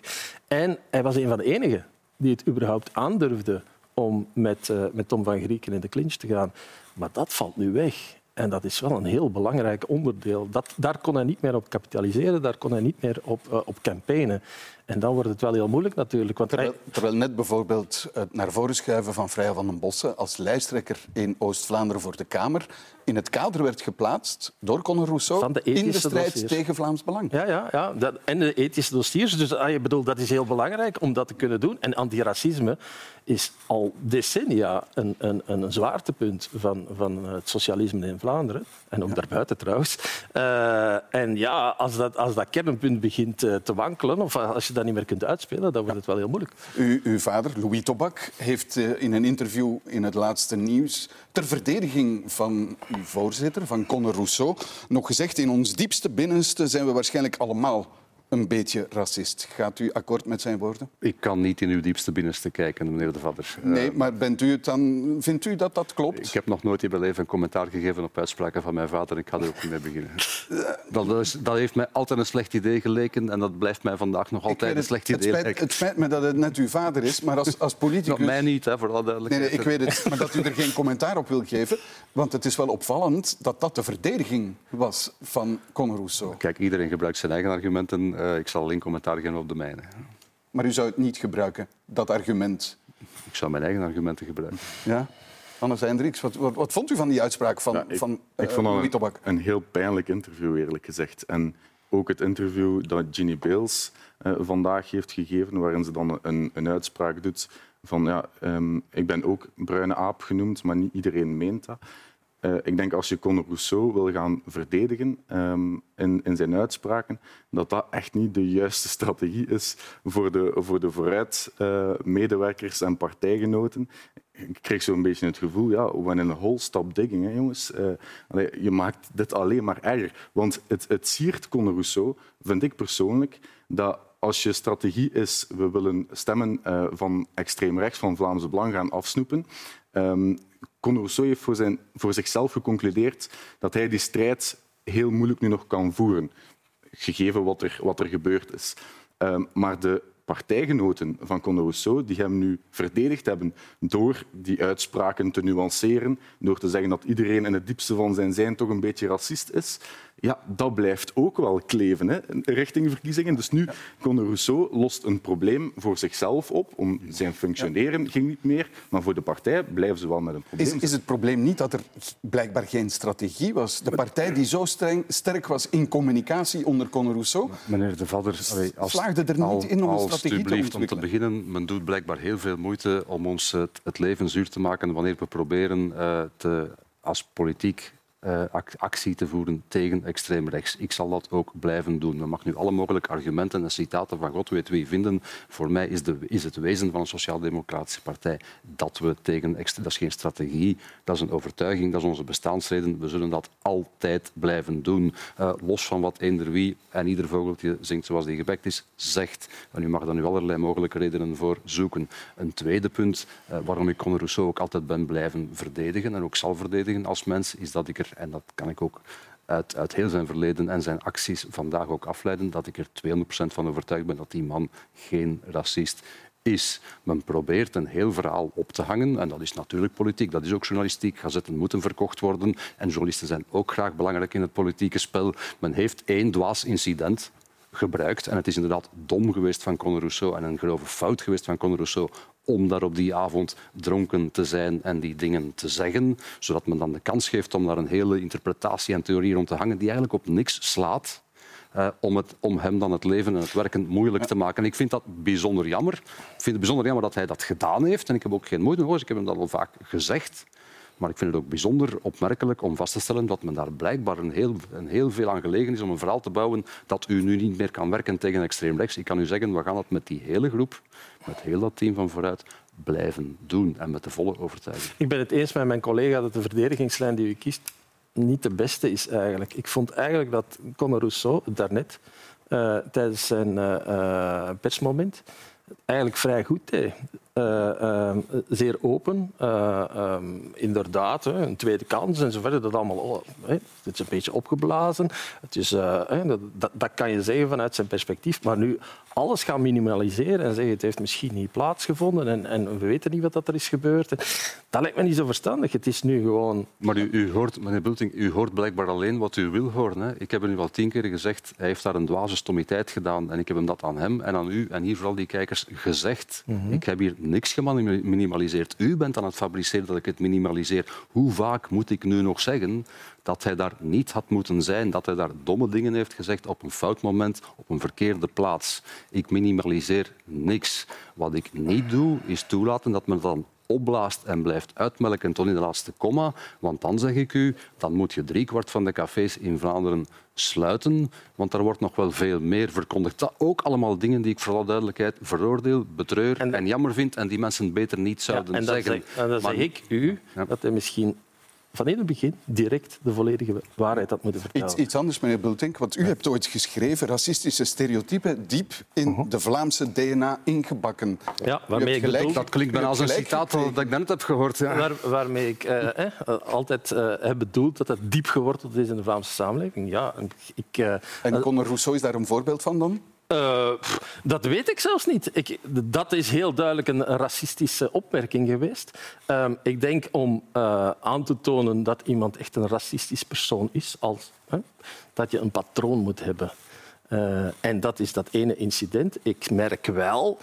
En hij was een van de enigen die het überhaupt aandurfde om met, eh, met Tom van Grieken in de clinch te gaan. Maar dat valt nu weg. En dat is wel een heel belangrijk onderdeel. Dat, daar kon hij niet meer op kapitaliseren, daar kon hij niet meer op, eh, op campaignen. En dan wordt het wel heel moeilijk natuurlijk. Want Terwijl, terwijl net bijvoorbeeld het naar voren schuiven van Freya van den Bossen als lijsttrekker in Oost-Vlaanderen voor de Kamer in het kader werd geplaatst door Conor Rousseau Van de in de strijd dossiers. tegen Vlaams Belang. Ja, ja, ja. Dat, en de ethische dossiers. Dus ah, je bedoelt, dat is heel belangrijk om dat te kunnen doen. En antiracisme is al decennia een, een, een zwaartepunt van, van het socialisme in Vlaanderen. En ook daarbuiten trouwens. Uh, en ja, als dat, als dat kernpunt begint uh, te wankelen, of als je dat niet meer kunt uitspelen, dan wordt het wel heel moeilijk. U, uw vader, Louis Tobak, heeft uh, in een interview in het laatste nieuws ter verdediging van uw voorzitter, van Conor Rousseau, nog gezegd in ons diepste binnenste zijn we waarschijnlijk allemaal een beetje racist. Gaat u akkoord met zijn woorden? Ik kan niet in uw diepste binnenste kijken, meneer De Vadder. Nee, maar bent u het dan, vindt u dat dat klopt? Ik heb nog nooit in mijn leven een commentaar gegeven op uitspraken van mijn vader. Ik ga er ook niet mee beginnen. Dat, is, dat heeft mij altijd een slecht idee geleken en dat blijft mij vandaag nog altijd een slecht idee het spijt, het spijt me dat het net uw vader is, maar als, als politicus... Nog mij niet, hè, voor alle duidelijkheid. Nee, nee, ik weet het, maar dat u er geen commentaar op wil geven. Want het is wel opvallend dat dat de verdediging was van Conor Rousseau. Kijk, iedereen gebruikt zijn eigen argumenten. Uh, ik zal alleen commentaar geven op de mijne. Maar u zou het niet gebruiken, dat argument? Ik zou mijn eigen argumenten gebruiken. Ja? Anne Hendricks, wat, wat, wat, vond u van die uitspraak van, ja, ik, van uh, ik vond het een, een heel pijnlijk interview, eerlijk gezegd. En ook het interview dat Ginny Bales uh, vandaag heeft gegeven, waarin ze dan een, een uitspraak doet van ja, um, ik ben ook bruine aap genoemd, maar niet iedereen meent dat. Uh, ik denk als je Conor Rousseau wil gaan verdedigen um, in, in, zijn uitspraken, dat dat echt niet de juiste strategie is voor de, voor de vooruit uh, medewerkers en partijgenoten. Ik kreeg zo'n beetje het gevoel, ja, when in a hole, stop digging, hè, jongens. Allee, je maakt dit alleen maar erger. Want het, het siert Conor Rousseau, vind ik persoonlijk, dat als je strategie is, we willen stemmen van extreem rechts, van Vlaamse Belang gaan afsnoepen, um, Rousseau heeft voor, zichzelf geconcludeerd dat hij die strijd heel moeilijk nu nog kan voeren, gegeven wat er, wat er gebeurd is. Um, maar de partijgenoten van Conor Rousseau die hem nu verdedigd hebben door die uitspraken te nuanceren, door te zeggen dat iedereen in het diepste van zijn zijn toch een beetje racist is, ja, dat blijft ook wel kleven hè, richting verkiezingen. Dus nu, Conor Rousseau lost een probleem voor zichzelf op. Om zijn functioneren ging niet meer, maar voor de partij blijven ze wel met een probleem. Is, is het probleem niet dat er blijkbaar geen strategie was? De partij die zo streng, sterk was in communicatie onder Conor Rousseau, Meneer De als, slaagde er niet in om een strategie te ontwikkelen. Om te beginnen, men doet blijkbaar heel veel moeite om ons het, het leven zuur te maken wanneer we proberen uh, te, als politiek actie te voeren tegen extreem rechts. Ik zal dat ook blijven doen. We mag nu alle mogelijke argumenten en citaten van God weet wie vinden. Voor mij is, de, is het wezen van een sociaal-democratische partij dat we tegen. Dat is geen strategie, dat is een overtuiging, dat is onze bestaansreden. We zullen dat altijd blijven doen. Uh, los van wat eender wie en ieder vogeltje zingt zoals die gebekt is, zegt. En u mag daar nu allerlei mogelijke redenen voor zoeken. Een tweede punt uh, waarom ik Conor Rousseau ook altijd ben blijven verdedigen en ook zal verdedigen als mens, is dat ik er en dat kan ik ook uit, uit heel zijn verleden en zijn acties vandaag ook afleiden, dat ik er 200% van overtuigd ben dat die man geen racist is. Men probeert een heel verhaal op te hangen. En dat is natuurlijk politiek, dat is ook journalistiek. Gazetten moeten verkocht worden. En journalisten zijn ook graag belangrijk in het politieke spel. Men heeft één dwaas incident gebruikt. En het is inderdaad dom geweest van Conor Rousseau en een grove fout geweest van Conor Rousseau om daar op die avond dronken te zijn en die dingen te zeggen, zodat men dan de kans geeft om daar een hele interpretatie en theorie rond te hangen die eigenlijk op niks slaat. Uh, om, het, om, hem dan het leven en het werken moeilijk te maken. En ik vind dat bijzonder jammer. Ik vind het bijzonder jammer dat hij dat gedaan heeft. En ik heb ook geen moeite mee, ik heb hem dat al vaak gezegd. Maar ik vind het ook bijzonder opmerkelijk om vast te stellen dat men daar blijkbaar een heel, een heel veel aan gelegen is om een verhaal te bouwen dat u nu niet meer kan werken tegen extreem rechts. Ik kan u zeggen, we gaan het met die hele groep, met heel dat team van vooruit, blijven doen en met de volle overtuiging. Ik ben het eens met mijn collega dat de verdedigingslijn die u kiest niet de beste is eigenlijk. Ik vond eigenlijk dat Conor Rousseau daarnet uh, tijdens zijn uh, persmoment eigenlijk vrij goed deed. Uh, uh, zeer open. Uh, inderdaad, een tweede kans en zo verder. Dat allemaal, oh, het is een beetje opgeblazen. Het is, dat, dat, kan je zeggen vanuit zijn perspectief. Maar nu alles gaan minimaliseren en zeggen het heeft misschien niet plaatsgevonden en, en we weten niet wat dat er is gebeurd. Dat lijkt me niet zo verstandig. Het is nu gewoon... Maar u, u hoort, meneer Bulting, u hoort blijkbaar alleen wat u wil horen. Hè? Ik heb u al tien keer gezegd, hij heeft daar een dwaze stomiteit gedaan en ik heb hem dat aan hem en aan u en hier vooral die kijkers gezegd. Mm -hmm. Ik heb hier niks geminimaliseerd. U bent aan het fabriceren dat ik het minimaliseer. Hoe vaak moet ik nu nog zeggen dat hij daar niet had moeten zijn, dat hij daar domme dingen heeft gezegd op een fout moment, op een verkeerde plaats. Ik minimaliseer niks. Wat ik niet doe, is toelaten dat men dan opblaast en blijft uitmelken tot in de laatste komma. Want dan zeg ik u, dan moet je driekwart van de cafés in Vlaanderen sluiten, want er wordt nog wel veel meer verkondigd. Dat ook allemaal dingen die ik voor alle duidelijkheid veroordeel, betreur en, jammer vind en die mensen beter niet zouden en zeggen. Zeg, en dan zeg ik u dat hij misschien van in het begin direct de volledige waarheid had moeten vertellen. Iets, iets anders, meneer Bultink, want u hebt ooit geschreven racistische stereotypen diep in uh-huh. de Vlaamse DNA ingebakken. Ja, waarmee ik gelijk, dat klinkt bijna als een citaat dat ik net heb gehoord. Ja. Waar, waarmee ik eh, eh, altijd eh, heb bedoeld dat het diep geworteld is in de Vlaamse samenleving. Ja, ik, uh, en Conor Rousseau is daar een voorbeeld van dan? Uh, dat weet ik zelfs niet. Ik, dat is heel duidelijk een racistische opmerking geweest. Uh, ik denk om uh, aan te tonen dat iemand echt een racistisch persoon is, als, dat je een patroon moet hebben. Eh, en dat is dat ene incident. Ik merk wel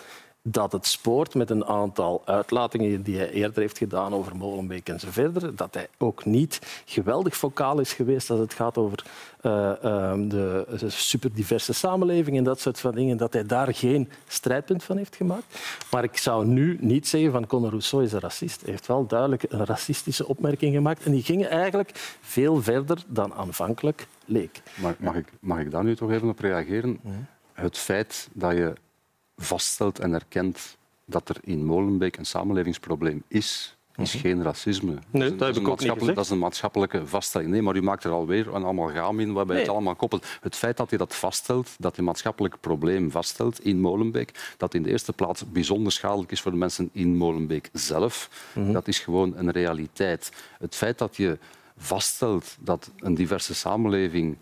dat het spoort met een aantal uitlatingen die hij eerder heeft gedaan over Molenbeek en zo verder, dat hij ook niet geweldig vocaal is geweest als het gaat over uh, uh, de superdiverse samenleving en dat soort van dingen, dat hij daar geen strijdpunt van heeft gemaakt. Maar ik zou nu niet zeggen van Conor Rousseau is een racist. Hij heeft wel duidelijk een racistische opmerking gemaakt en die gingen eigenlijk veel verder dan aanvankelijk leek. Maar mag ik, mag ik daar nu toch even op reageren? Het feit dat je vaststelt en erkent dat er in Molenbeek een samenlevingsprobleem is, is mhm. geen racisme. Nee, dat, is een, dat is een maatschappelijke vaststelling. Nee, maar u maakt er alweer een amalgaam in waarbij nee. het allemaal koppelt. Het feit dat je dat vaststelt, dat je een maatschappelijk probleem vaststelt in Molenbeek, dat in de eerste plaats bijzonder schadelijk is voor de mensen in Molenbeek zelf, mhm. dat is gewoon een realiteit. Het feit dat je vaststelt dat een diverse samenleving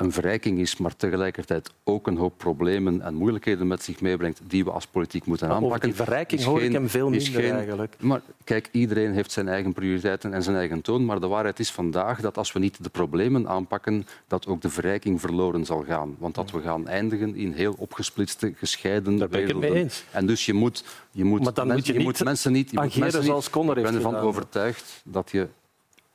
een verrijking is, maar tegelijkertijd ook een hoop problemen en moeilijkheden met zich meebrengt die we als politiek moeten aanpakken. die verrijking hoor ik hem veel minder geen, eigenlijk. Maar kijk, iedereen heeft zijn eigen prioriteiten en zijn eigen toon, maar de waarheid is vandaag dat als we niet de problemen aanpakken, dat ook de verrijking verloren zal gaan. Want dat we gaan eindigen in heel opgesplitste, gescheiden Daar ben ik het mee eens. En dus je moet, je moet, maar dan mensen, moet je, je moet mensen niet... Je moet mensen zoals Ik ben ervan overtuigd dat je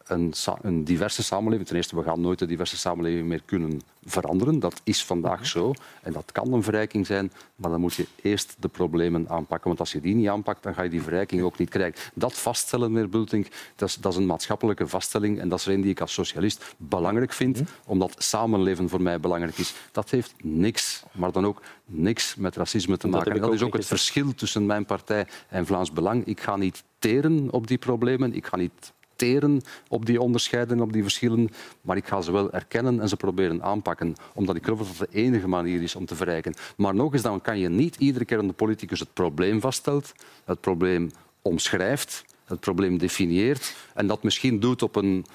een, een, diverse samenleving. Ten eerste, we gaan nooit de diverse samenleving meer kunnen veranderen. Dat is vandaag zo. En dat kan een verrijking zijn, maar dan moet je eerst de problemen aanpakken. Want als je die niet aanpakt, dan ga je die verrijking ook niet krijgen. Dat vaststellen, meneer Bultink, dat is, dat is een maatschappelijke vaststelling. En dat is een die ik als socialist belangrijk vind, omdat samenleven voor mij belangrijk is. Dat heeft niks, maar dan ook niks met racisme te maken. Dat, en dat is ook het verschil tussen mijn partij en Vlaams Belang. Ik ga niet teren op die problemen. Ik ga niet op die onderscheiden, op die verschillen, maar ik ga ze wel erkennen en ze proberen aanpakken, omdat ik geloof dat het de enige manier is om te verrijken. Maar nog eens, dan kan je niet iedere keer aan de politicus het probleem vaststelt, het probleem omschrijft, het probleem definieert en dat misschien doet op een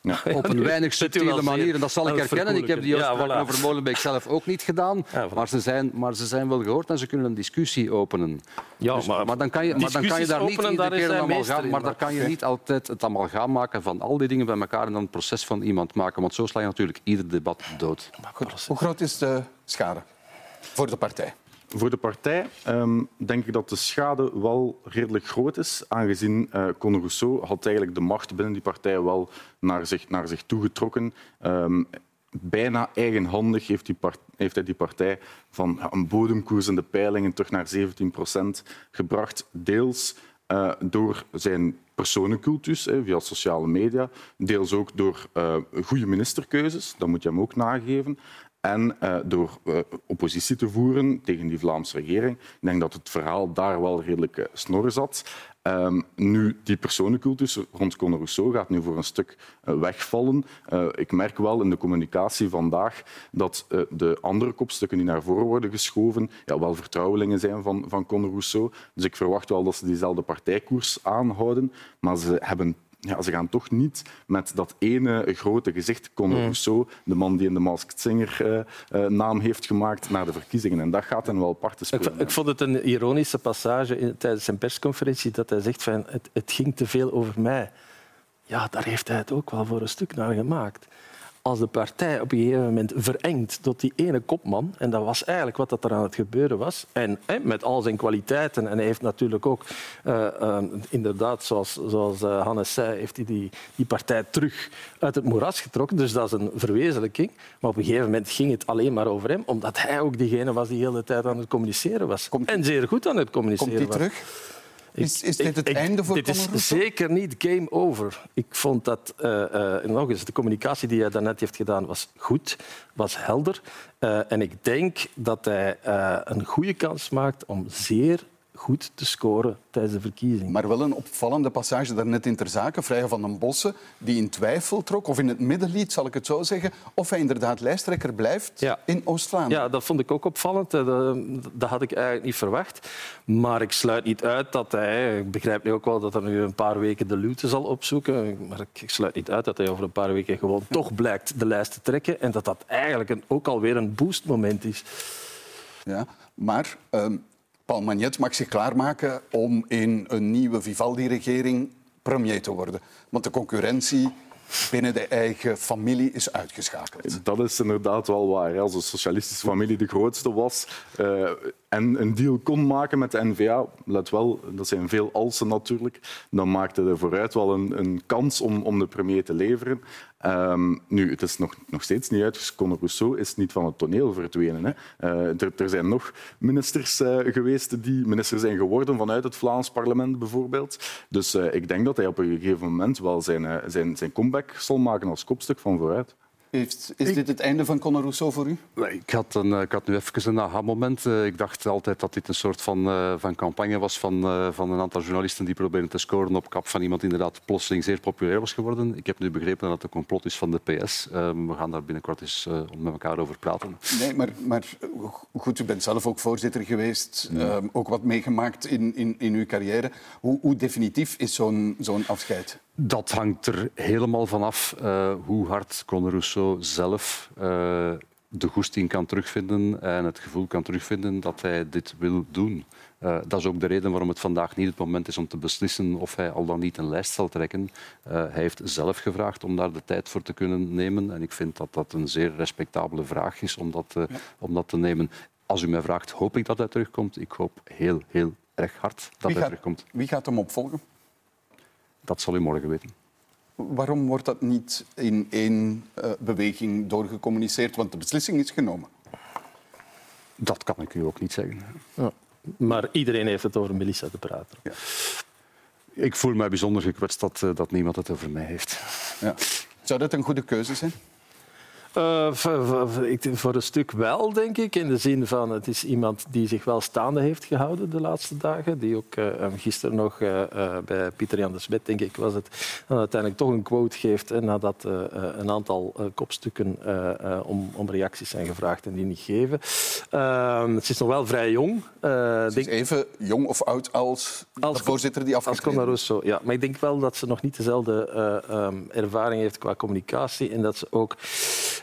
ja. Op een weinig subtiele manier. En dat zal ik herkennen. Ik heb die ja, voilà. over Molenbeek zelf ook niet gedaan. Ja, voilà. maar, ze zijn, maar ze zijn wel gehoord en ze kunnen een discussie openen. Ja, dus, maar, maar, dan kan je, maar dan kan je daar niet iedere keer een maar daar kan je niet altijd het amalgaam maken van al die dingen bij elkaar en dan het proces van iemand maken. Want zo sla je natuurlijk ieder debat dood. Goed. Hoe groot is de schade voor de partij? Voor de partij um, denk ik dat de schade wel redelijk groot is, aangezien uh, Conor Rousseau had eigenlijk de macht binnen die partij wel naar zich, naar zich toegetrokken. Um, bijna eigenhandig heeft, heeft hij die partij van een bodemkoers in de peilingen terug naar 17 procent gebracht. Deels uh, door zijn personencultus eh, via sociale media, deels ook door uh, goede ministerkeuzes, dat moet je hem ook nageven en uh, door uh, oppositie te voeren tegen die Vlaamse regering. Ik denk dat het verhaal daar wel redelijk uh, snor zat. Um, nu, die personencultus rond Conor Rousseau gaat nu voor een stuk wegvallen. ik merk wel in de communicatie vandaag dat de andere kopstukken die naar voren worden geschoven ja, wel vertrouwelingen zijn van, van Conor Rousseau. Dus ik verwacht wel dat ze diezelfde partijkoers aanhouden. Maar ze hebben ja, ze gaan toch niet met dat ene grote gezicht, Conor mm. Rousseau, de man die in de Masked Singer uh, uh, naam heeft gemaakt, naar de verkiezingen. En dat gaat hen wel parten spelen. Ik, ik, vond het een ironische passage in, tijdens zijn persconferentie dat hij zegt van het, het ging te veel over mij. Ja, daar heeft hij het ook wel voor een stuk naar gemaakt als de partij op een gegeven moment verengt tot die ene kopman, en dat was eigenlijk wat dat er aan het gebeuren was, en met al zijn kwaliteiten, en hij heeft natuurlijk ook, uh, uh, inderdaad, zoals, zoals uh, Hannes zei, heeft hij die, die partij terug uit het moeras getrokken, dus dat is een verwezenlijking. Maar op een gegeven moment ging het alleen maar over hem, omdat hij ook diegene was die de hele tijd aan het communiceren was. Komt, en zeer goed aan het communiceren komt hij terug? Is, is dit het Ik- einde voor Dit is zeker niet game over. Ik vond dat, eh, nog eens, de communicatie die hij daarnet heeft gedaan was goed, was helder. Eh, en ik denk dat hij eh, een goede kans maakt om zeer goed te scoren tijdens de verkiezing. Maar wel een opvallende passage daarnet in ter zake. Vrije van den Bossen, die in twijfel trok, of in het midden liet, zal ik het zo zeggen, of hij inderdaad lijsttrekker blijft Ja. in Oost-Vlaanderen. Ja, dat vond ik ook opvallend. Dat, dat had ik eigenlijk niet verwacht. Maar ik sluit niet uit dat hij... Ik begrijp nu ook wel dat hij nu een paar weken de lute zal opzoeken. Maar ik- sluit niet uit dat hij over een paar weken gewoon toch blijkt de lijst te trekken. En dat dat eigenlijk een, ook alweer een boostmoment is. Ja, maar ehm, Paul Magnet mag zich klaarmaken om in een nieuwe Vivaldi-regering premier te worden. Want de concurrentie binnen de eigen familie is uitgeschakeld. Dat is inderdaad wel waar. Als de socialistische familie de grootste was eh, en een deal kon maken met de N-VA, let wel, dat zijn veel alsen natuurlijk, dan maakte er vooruit wel een, een kans om, om de premier te leveren. Ehm, nu, het is nog, nog steeds niet uitgesproken. Conor Rousseau is niet van het toneel verdwenen. Hè. Eh, er, er zijn nog ministers eh, geweest die minister zijn geworden vanuit het Vlaams parlement bijvoorbeeld. Dus eh, ik denk dat hij op een gegeven moment wel zijn, zijn, zijn comeback zal maken als kopstuk van vooruit. Heeft, is dit het einde van Conor Rousseau voor u? Nee, Ik had, een, eh, ik had nu even een aha-moment. Eh, Ik dacht altijd dat dit een soort van, eh, van campagne was van, eh, van een aantal journalisten die proberen te scoren op kap van iemand die inderdaad plotseling zeer populair was geworden. Ik heb nu begrepen dat het een complot is van de PS. Eh, we gaan daar binnenkort eens eh, met elkaar over praten. Nee, maar, maar goed, u bent zelf ook voorzitter geweest, ehm, ook wat meegemaakt in, in, in uw carrière. Hoe, hoe definitief is zo'n zo'n afscheid? Dat hangt er helemaal vanaf uh, hoe hard Conor Rousseau zelf uh, de goesting kan terugvinden en het gevoel kan terugvinden dat hij dit wil doen. Uh, dat is ook de reden waarom het vandaag niet het moment is om te beslissen of hij al dan niet een lijst zal trekken. Uh, hij heeft zelf gevraagd om daar de tijd voor te kunnen nemen. En ik vind dat dat een zeer respectabele vraag is om dat, uh, ja. om dat te nemen. Als u mij vraagt, hoop ik dat hij terugkomt. Ik hoop heel, heel erg hard dat wie hij gaat, terugkomt. Wie gaat hem opvolgen? Dat zal u morgen weten. Waarom wordt dat niet in één uh, beweging doorgecommuniceerd? Want de beslissing is genomen. Dat kan ik u ook niet zeggen. Ja. Maar iedereen heeft het over Melissa de Prater. Ja. Ik voel mij bijzonder gekwetst dat, uh, dat niemand het over mij heeft. Ja. Zou dat een goede keuze zijn? Uh, voor, een stuk wel, denk ik. In de zin van, het is iemand die zich wel staande heeft gehouden de laatste dagen. Die ook uh, gisteren nog uh, bij Pieter Jan de Smet, denk ik, was het, dan uiteindelijk toch een quote geeft. Hè, nadat een aantal kopstukken om, om, reacties zijn gevraagd en die niet geven. Ehm, het is nog wel vrij jong. Het is even jong of oud als, als de voorzitter die afgetreden Als Conor Rousseau, ja. Maar ik denk wel dat ze nog niet dezelfde um, ervaring heeft qua communicatie. En dat ze ook...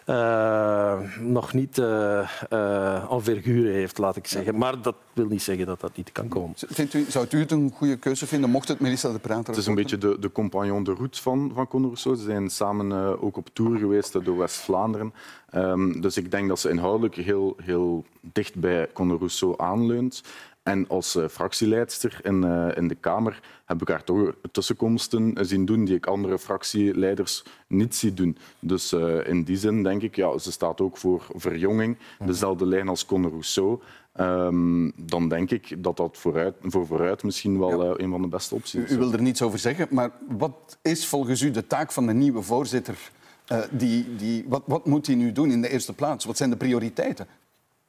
Uh, nog niet uh, uh, envergure heeft, laat ik zeggen. Maar dat wil niet zeggen dat dat niet kan komen. Vindt u, zou u het een goede keuze vinden, mocht het Melissa de Prater Het is een beetje de, de compagnon de route van, van Conor Rousseau. Ze zijn samen ook op tour geweest door West-Vlaanderen. Um, dus ik denk dat ze inhoudelijk heel, heel dicht bij Conor Rousseau aanleunt. En als uh, fractieleidster in, uh, in de Kamer heb ik haar toch tussenkomsten zien doen die ik andere fractieleiders niet zie doen. Dus in die zin denk ik, ja, ze staat ook voor verjonging, dezelfde lijn als Conor Rousseau. Um, dan denk ik dat dat vooruit, voor vooruit misschien wel ja. een van de beste opties is. U, u wil er niets over zeggen, maar wat is volgens u de taak van de nieuwe voorzitter? die, die, wat, wat moet hij nu doen in de eerste plaats? Wat zijn de prioriteiten?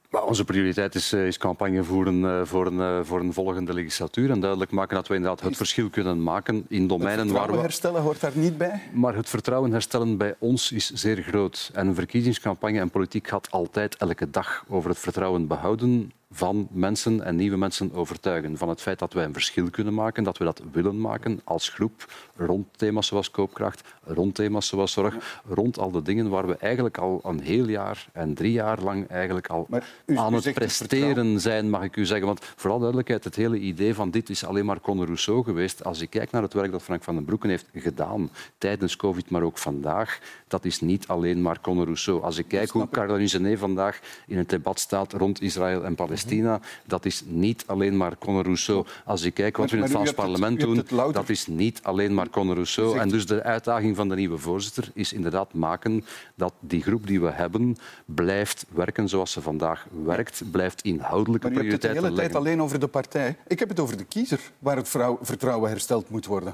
Maar onze prioriteit is, is campagne voeren uh, voor, een, uh, voor een volgende legislatuur en duidelijk maken dat we inderdaad het verschil kunnen maken in domeinen waar we... herstellen hoort daar niet bij? Maar het vertrouwen herstellen bij ons is zeer groot. En een verkiezingscampagne en politiek gaat altijd elke dag over het vertrouwen behouden van mensen en nieuwe mensen overtuigen. Van het feit dat wij een verschil kunnen maken, dat we dat willen maken als groep rond thema's zoals koopkracht, rond thema's zoals zorg, rond al de dingen waar we eigenlijk al een heel jaar en drie jaar lang eigenlijk al u, aan u het presteren het zijn, mag ik u zeggen. Want vooral duidelijkheid, het hele idee van dit is alleen maar Conor Rousseau geweest. Als ik kijk naar het werk dat Frank van den Broeken heeft gedaan tijdens COVID, maar ook vandaag, dat is niet alleen maar Conor Rousseau. Als ik kijk hoe Caroline Genet vandaag in het debat staat rond Israël en Palestina, Palestina, dat is niet alleen maar Conor Rousseau. Als je kijkt wat we in het Vlaams parlement doen, dat is niet alleen maar Conor Rousseau. En dus de uitdaging van de nieuwe voorzitter is inderdaad maken dat die groep die we hebben blijft werken zoals ze vandaag werkt, blijft inhoudelijke Maar je hebt het de prioriteiten hele tijd leggen. alleen over de partij. Ik heb het over de kiezer, waar het vertrouwen hersteld moet worden.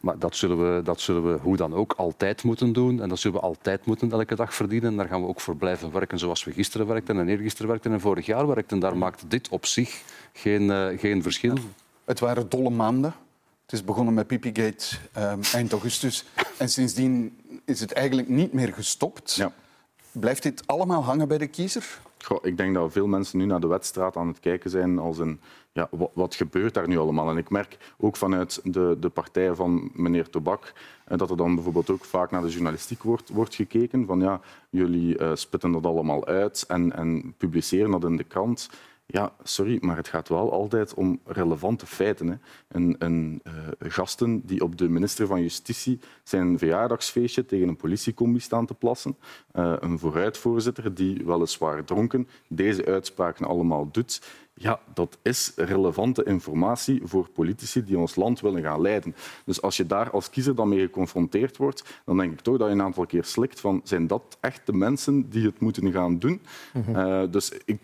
Maar dat zullen, we, dat zullen we hoe dan ook altijd moeten doen. En dat zullen we altijd moeten elke dag verdienen. En daar gaan we ook voor blijven werken zoals we gisteren werkten en eergisteren werkten en vorig jaar werkten. Daar maakt dit op zich geen, eh, geen verschil. Het waren dolle maanden. Het is begonnen met Pipigate ehm, eind augustus. En sindsdien is het eigenlijk niet meer gestopt. Ja. Blijft dit allemaal hangen bij de kiezer? Goh, ik denk dat veel mensen nu naar de wedstrijd aan het kijken zijn als een... Ja, wat, gebeurt daar nu allemaal? En ik merk ook vanuit de, de partij van meneer Tobak eh, dat er dan bijvoorbeeld ook vaak naar de journalistiek wordt, wordt gekeken. Van ja, jullie eh, spitten dat allemaal uit en, en publiceren dat in de krant. Ja, sorry, maar het gaat wel altijd om relevante feiten. Hè. Een, een eh, gasten die op de minister van Justitie zijn verjaardagsfeestje tegen een politiecombi staan te plassen. Eh, een vooruitvoorzitter die weliswaar dronken deze uitspraken allemaal doet. Ja, dat is relevante informatie voor politici die ons land willen gaan leiden. Dus als je daar als kiezer dan mee geconfronteerd wordt, dan denk ik toch dat je een aantal keer slikt van zijn dat echt de mensen die het moeten gaan doen? Eh, dus ik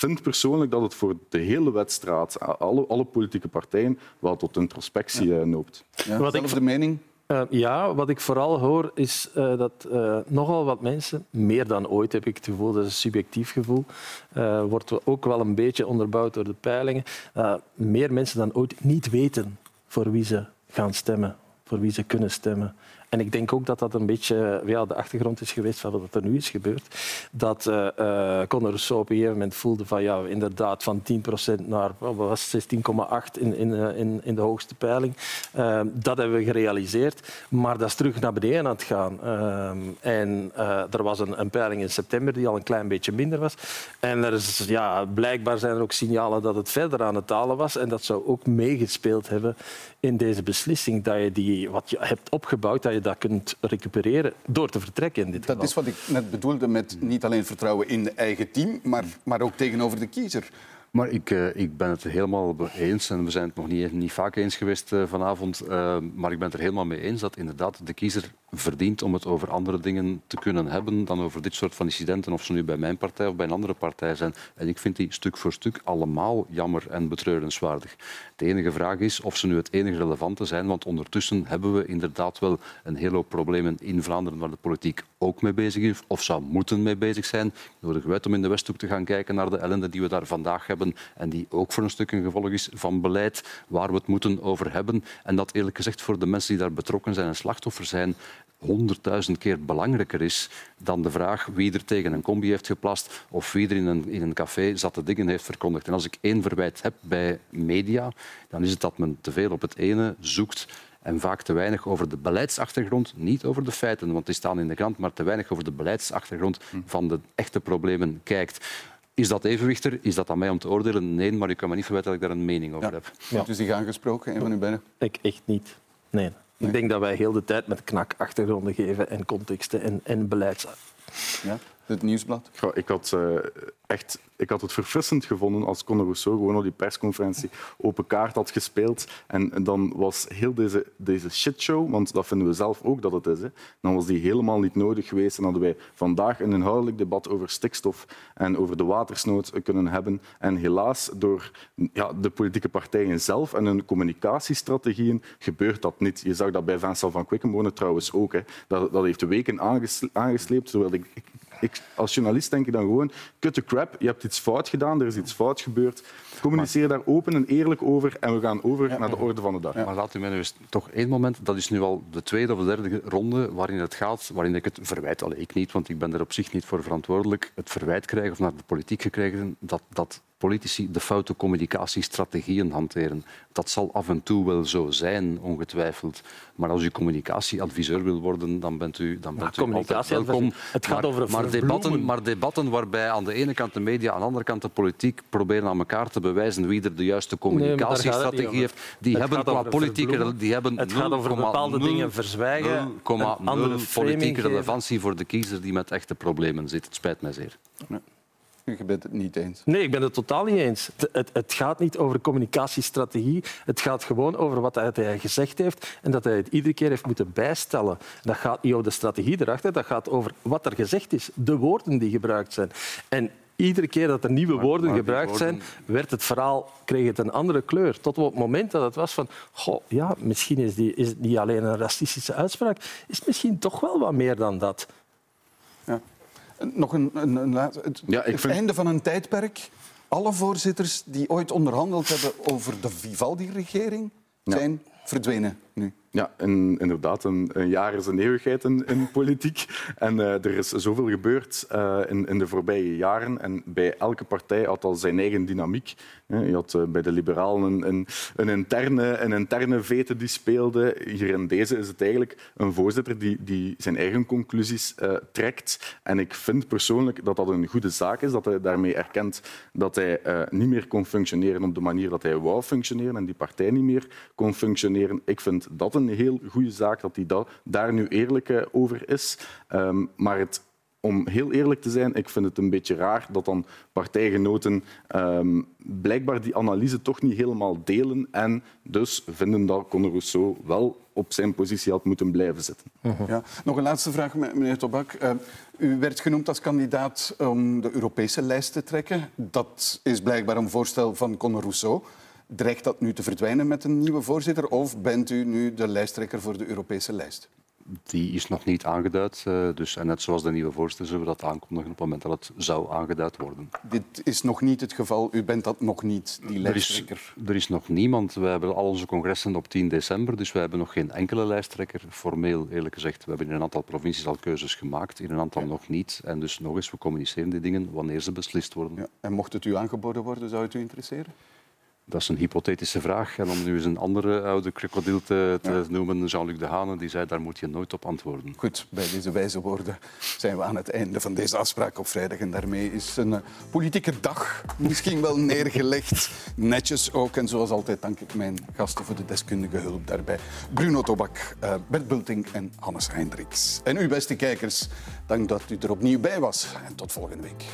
vind persoonlijk dat het voor de hele wedstrijd, alle, alle politieke partijen, wel tot introspectie eh, noopt. Ja, Wat ik- zelfde mening? Eh, ja, wat ik vooral hoor is eh, dat eh, nogal wat mensen, meer dan ooit heb ik het gevoel, dat is een subjectief gevoel, eh, wordt ook wel een beetje onderbouwd door de peilingen, eh, meer mensen dan ooit niet weten voor wie ze gaan stemmen, voor wie ze kunnen stemmen. En ik denk ook dat dat een beetje ja, de achtergrond is geweest van wat er nu is gebeurd. Dat uh, uh, Conor Rousseau op een gegeven moment voelde van ja, inderdaad van 10% naar wat was 16,8 in, in, in, in de hoogste peiling. Uh, dat hebben we gerealiseerd, maar dat is terug naar beneden aan het gaan. en er was een, een, peiling in september die al een klein beetje minder was. En er is, ja, blijkbaar zijn er ook signalen dat het verder aan het dalen was. En dat zou ook meegespeeld hebben in deze beslissing dat je die, wat je hebt opgebouwd, dat je dat kunt recupereren door te vertrekken in dit Dat geval. is wat ik net bedoelde met niet alleen vertrouwen in de eigen team, maar, maar ook tegenover de kiezer. Maar ik, uh, ik ben het helemaal eens, en we zijn het nog niet, niet vaak eens geweest uh, vanavond, uh, maar ik ben het er helemaal mee eens dat inderdaad de kiezer verdient om het over andere dingen te kunnen hebben dan over dit soort van incidenten, of ze nu bij mijn partij of bij een andere partij zijn. En ik vind die stuk voor stuk allemaal jammer en betreurenswaardig. De enige vraag is of ze nu het enige relevante zijn, want ondertussen hebben we inderdaad wel een hele hoop problemen in Vlaanderen waar de politiek ook mee bezig is, of zou moeten mee bezig zijn. Ik nodig uit om in de Westhoek te gaan kijken naar de ellende die we daar vandaag hebben en die ook voor een stuk een gevolg is van beleid waar we het moeten over hebben. En dat eerlijk gezegd voor de mensen die daar betrokken zijn en slachtoffer zijn, honderdduizend keer belangrijker is dan de vraag wie er tegen een combi heeft geplast of wie er in een, in een café zatte dingen heeft verkondigd. En als ik één verwijt heb bij media, dan is het dat men te veel op het ene zoekt en vaak te weinig over de beleidsachtergrond, niet over de feiten, want die staan in de krant, maar te weinig over de beleidsachtergrond van de echte problemen kijkt. Is dat evenwichter? Is dat aan mij om te oordelen? Nee, maar ik kan me niet verwijten dat ik daar een mening over Ja. heb. Heeft u zich aangesproken, een van uw beiden? Ik echt niet. Nee. Ik denk dat wij heel de tijd met knak achtergronden geven en contexten en, en beleids... Ja? Het nieuwsblad? Ik had eh, echt ik had het verfrissend gevonden als Conor Rousseau gewoon op die persconferentie open kaart had gespeeld. En, dan was heel deze, deze shitshow, want dat vinden we zelf ook dat het is, hè, dan was die helemaal niet nodig geweest. En hadden wij vandaag een inhoudelijk debat over stikstof en over de watersnood kunnen hebben. En helaas, door ja, de politieke partijen zelf en hun communicatiestrategieën gebeurt dat niet. Je zag dat bij Vincent van Quickenborne trouwens ook. Hè. Dat, dat heeft weken aangesle aangesleept. Terwijl ik, ik, als journalist denk ik dan gewoon, cut the crap, je hebt iets fout gedaan, er is iets fout gebeurd. Communiceer daar open en eerlijk over en we gaan over naar de orde van de dag. Maar laat u mij nu eens toch één moment, dat is nu al de tweede of de derde ronde waarin het gaat, waarin ik het verwijt, alleen ik niet, want ik ben er op zich niet voor verantwoordelijk, het verwijt krijg of naar de politiek gekregen dat, dat politici de foute communicatiestrategieën hanteren. Dat zal af en toe wel zo zijn, ongetwijfeld. Maar als u communicatieadviseur wil worden, dan bent u, dan bent u altijd communicatieadviseur- welkom. het gaat maar, over maar debatten, maar debatten waarbij aan de ene kant de media, aan de andere kant de politiek proberen aan elkaar te bewijzen wie er de juiste communicatiestrategie heeft. Die Het hebben gaat qua over politieke... Die hebben Het gaat over bepaalde 0,0 dingen verzwijgen, een 0,0 andere framing politieke geven. relevantie voor de kiezer die met echte problemen zit. Het spijt mij zeer. U bent het niet eens. Nee, ik ben het totaal niet eens. Het, het, het, gaat niet over communicatiestrategie. Het gaat gewoon over wat hij gezegd heeft en dat hij het iedere keer heeft moeten bijstellen. Dat gaat niet over de strategie erachter, dat gaat over wat er gezegd is, de woorden die gebruikt zijn. En iedere keer dat er nieuwe woorden gebruikt zijn, werd het verhaal, kreeg het een andere kleur. Tot op het moment dat het was van, goh, ja, misschien is, die, is het niet alleen een racistische uitspraak, is het misschien toch wel wat meer dan dat. Ja. Nog een, een, een het, ja, het einde van een tijdperk. Alle voorzitters die ooit onderhandeld hebben over de Vivaldi-regering zijn verdwenen nu. Ja, inderdaad. Een, jaar is een eeuwigheid in, politiek. En uh, er is zoveel gebeurd uh, in, in, de voorbije jaren. En bij elke partij had al zijn eigen dynamiek. Je had uh, bij de liberalen een, een, interne, een interne vete die speelde. Hier in deze is het eigenlijk een voorzitter die, die zijn eigen conclusies trekt. En ik vind persoonlijk dat dat een goede zaak is. Dat hij daarmee erkent dat hij niet meer kon functioneren op de manier dat hij wou functioneren. En die partij niet meer kon functioneren. Ik vind dat heel goede zaak dat hij da daar nu eerlijk eh, over is. Um, maar het, om heel eerlijk te zijn, ik vind het een beetje raar dat dan partijgenoten um, blijkbaar die analyse toch niet helemaal delen en dus vinden dat Conor Rousseau wel op zijn positie had moeten blijven zitten. Ja. Nog een laatste vraag, meneer Tobak. Uh, u werd genoemd als kandidaat om de Europese lijst te trekken. Dat is blijkbaar een voorstel van Conor Rousseau. Dreigt dat nu te verdwijnen met een nieuwe voorzitter? Of bent u nu de lijsttrekker voor de Europese lijst? Die is nog niet aangeduid. Eh, dus, en net zoals de nieuwe voorzitter zullen we dat aankondigen op het moment dat het zou aangeduid worden. Dit is nog niet het geval. U bent dat nog niet, die lijsttrekker? Er is, er is nog niemand. We hebben al onze congressen op 10 december, dus we hebben nog geen enkele lijsttrekker. Formeel, eerlijk gezegd, we hebben in een aantal provincies al keuzes gemaakt, in een aantal nog niet. En dus nog eens, we communiceren die dingen wanneer ze beslist worden. Ja. En mocht het u aangeboden worden, zou het u interesseren? Dat is een hypothetische vraag. En om nu eens een andere oude krokodil te, te noemen, Jean-Luc Dehane, die zei daar moet je nooit op antwoorden. Goed, bij deze wijze woorden zijn we aan het einde van deze afspraak op vrijdag. En daarmee is een eh, politieke dag misschien wel neergelegd. Netjes ook. En zoals altijd dank ik mijn gasten voor de deskundige hulp daarbij. Bruno Tobak, uh, Bert Bulting en Hannes Hendricks. En u, beste kijkers, dank dat u er opnieuw bij was. En tot volgende week.